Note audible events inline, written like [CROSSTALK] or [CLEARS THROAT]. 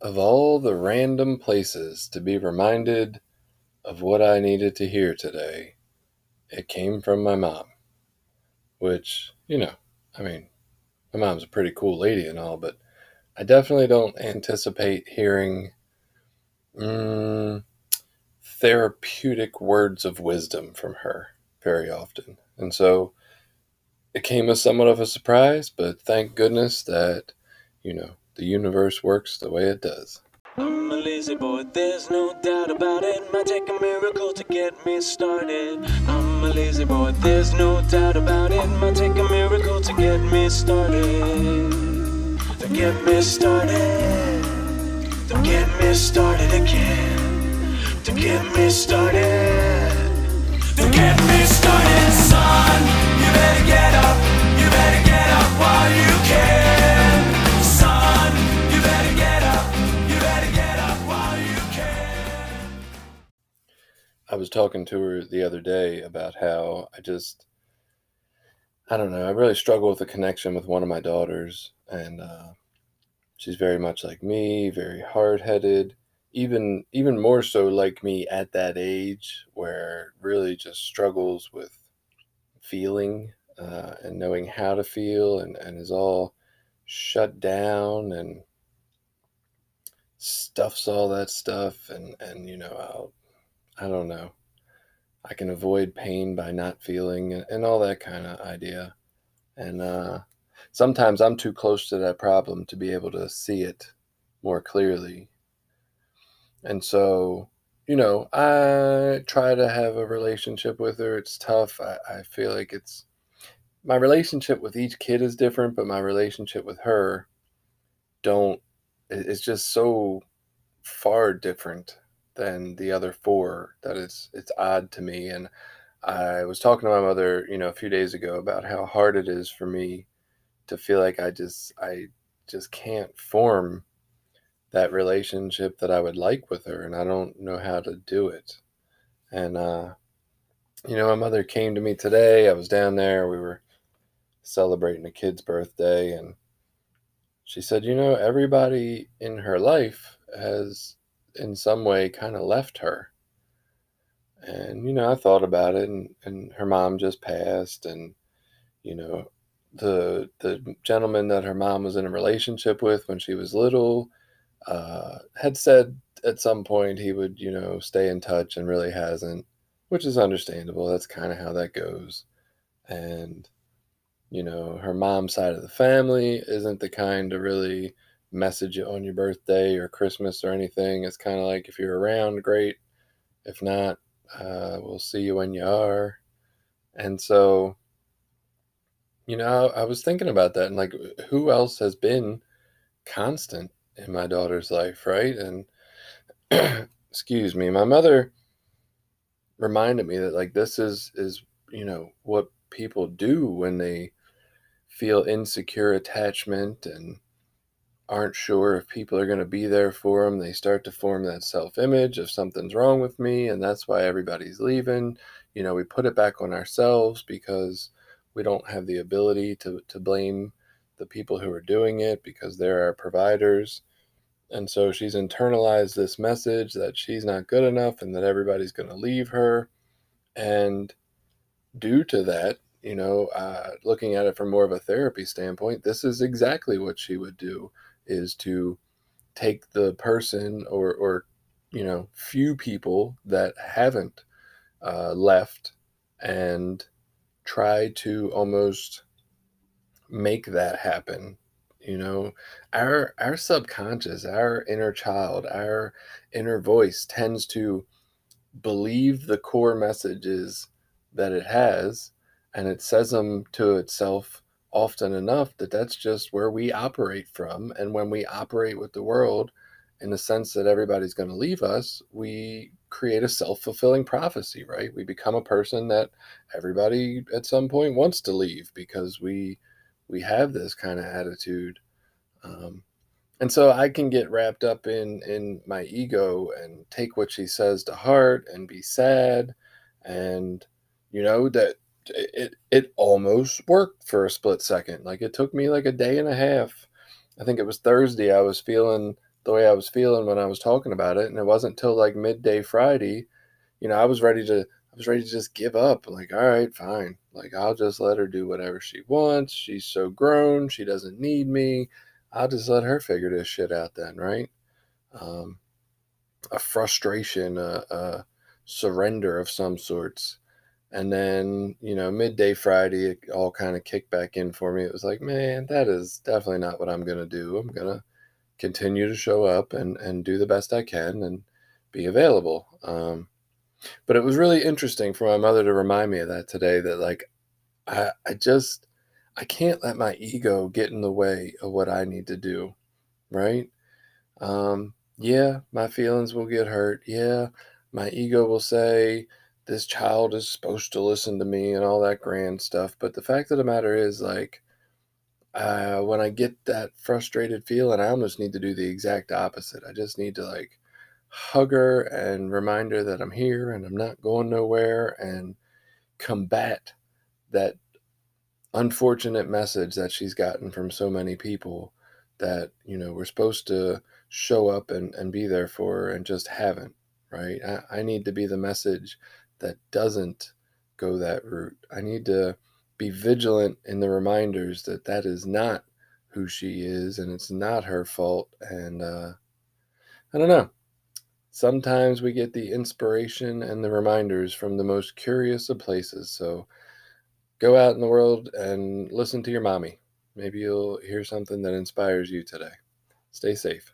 of all the random places to be reminded of what I needed to hear today, it came from my mom. Which, you know, I mean, my mom's a pretty cool lady and all, but I definitely don't anticipate hearing mm, therapeutic words of wisdom from her very often. And so it came as somewhat of a surprise, but thank goodness that, you know, the universe works the way it does. I'm a lazy boy, there's no doubt about it. Might take a miracle to get me started. I'm a lazy boy, there's no doubt about it. Might take a miracle to get me started. To get me started. To get me started again. To get me started. I was talking to her the other day about how I just, I don't know, I really struggle with a connection with one of my daughters, and uh, she's very much like me, very hard headed, even even more so like me at that age, where really just struggles with feeling uh, and knowing how to feel, and and is all shut down and stuffs all that stuff, and and you know I'll I don't know. I can avoid pain by not feeling and, all that kind of idea. And uh, sometimes I'm too close to that problem to be able to see it more clearly. And so, you know, I try to have a relationship with her. It's tough. I, I feel like it's my relationship with each kid is different, but my relationship with her don't, it's just so far different than the other four that it's it's odd to me and I was talking to my mother, you know, a few days ago about how hard it is for me to feel like I just I just can't form that relationship that I would like with her and I don't know how to do it. And uh you know, my mother came to me today. I was down there. We were celebrating a kid's birthday and she said, "You know, everybody in her life has in some way kind of left her." And you know, I thought about it and and her mom just passed and you know, the the gentleman that her mom was in a relationship with when she was little uh, had said at some point he would, you know, stay in touch and really hasn't, which is understandable. That's kind of how that goes. And, you know, her mom's side of the family isn't the kind to really message you on your birthday or Christmas or anything. It's kind of like if you're around, great. If not, uh, we'll see you when you are. And so, you know, I was thinking about that and like, who else has been constant in my daughter's life, right? And [CLEARS THROAT] excuse me, my mother reminded me that like this is is you know what people do when they feel insecure attachment and aren't sure if people are going to be there for them. They start to form that self image of something's wrong with me, and that's why everybody's leaving. You know, we put it back on ourselves because we don't have the ability to, to blame the people who are doing it because they're our providers. And so she's internalized this message that she's not good enough and that everybody's going to leave her. And due to that, you know, uh, looking at it from more of a therapy standpoint, this is exactly what she would do is to take the person or, or you know, few people that haven't uh, left and try to almost make that happen you know? Our our subconscious our inner child our inner voice tends to believe the core messages that it has and it says them to itself often enough that that's just where we operate from and when we operate with the world in the sense that everybody's going to leave us we create a self-fulfilling prophecy right? We become a person that everybody at some point wants to leave because we we have this kind of attitude um, and so i can get wrapped up in in my ego and take what she says to heart and be sad and you know that it it almost worked for a split second like it took me like a day and a half i think it was thursday i was feeling the way I was feeling when I was talking about it. And it wasn't till like midday Friday, you know, I was ready to I was ready to just give up. Like, all right, fine. Like I'll just let her do whatever she wants. She's so grown, she doesn't need me. I'll just let her figure this shit out then, right? Um, a frustration, a, a surrender of some sorts. And then, you know, midday Friday, it all kind of kicked back in for me. It was like, man, that is definitely not what I'm going to do. I'm going to continue to show up and, and do the best I can and be available. Um, but it was really interesting for my mother to remind me of that today that, like, I, I just, I can't let my ego get in the way of what I need to do. Right. Um, yeah, my feelings will get hurt. Yeah, my ego will say, this child is supposed to listen to me and all that grand stuff. But the fact of the matter is, like, uh, when I get that frustrated feeling, I almost need to do the exact opposite. I just need to, like, hug her and remind her that I'm here and I'm not going nowhere and combat that unfortunate message that she's gotten from so many people that, you know, we're supposed to show up and, and be there for her and just haven't, right? I, I need to be the message that doesn't go that route. I need to be vigilant in the reminders that that is not who she is and it's not her fault. And uh, I don't know. Sometimes we get the inspiration and the reminders from the most curious of places. So go out in the world and listen to your mommy. Maybe you'll hear something that inspires you today. Stay safe.